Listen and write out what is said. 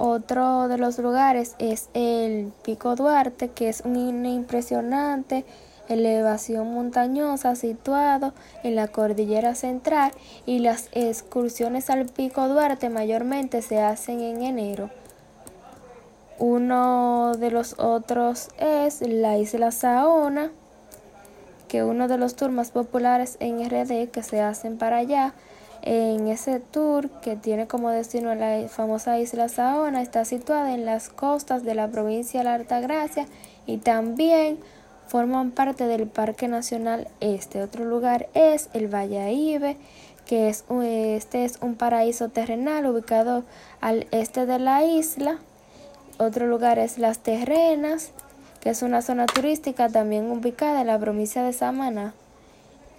Otro de los lugares es el Pico Duarte, que es una impresionante elevación montañosa situado en la cordillera central y las excursiones al Pico Duarte mayormente se hacen en enero. Uno de los otros es la isla Saona, que uno de los tours más populares en RD que se hacen para allá en ese tour, que tiene como destino la famosa isla Saona, está situada en las costas de la provincia de la Altagracia y también forman parte del Parque Nacional Este. Otro lugar es el Valle que es, este es un paraíso terrenal ubicado al este de la isla. Otro lugar es Las Terrenas, que es una zona turística también ubicada en la provincia de Samaná.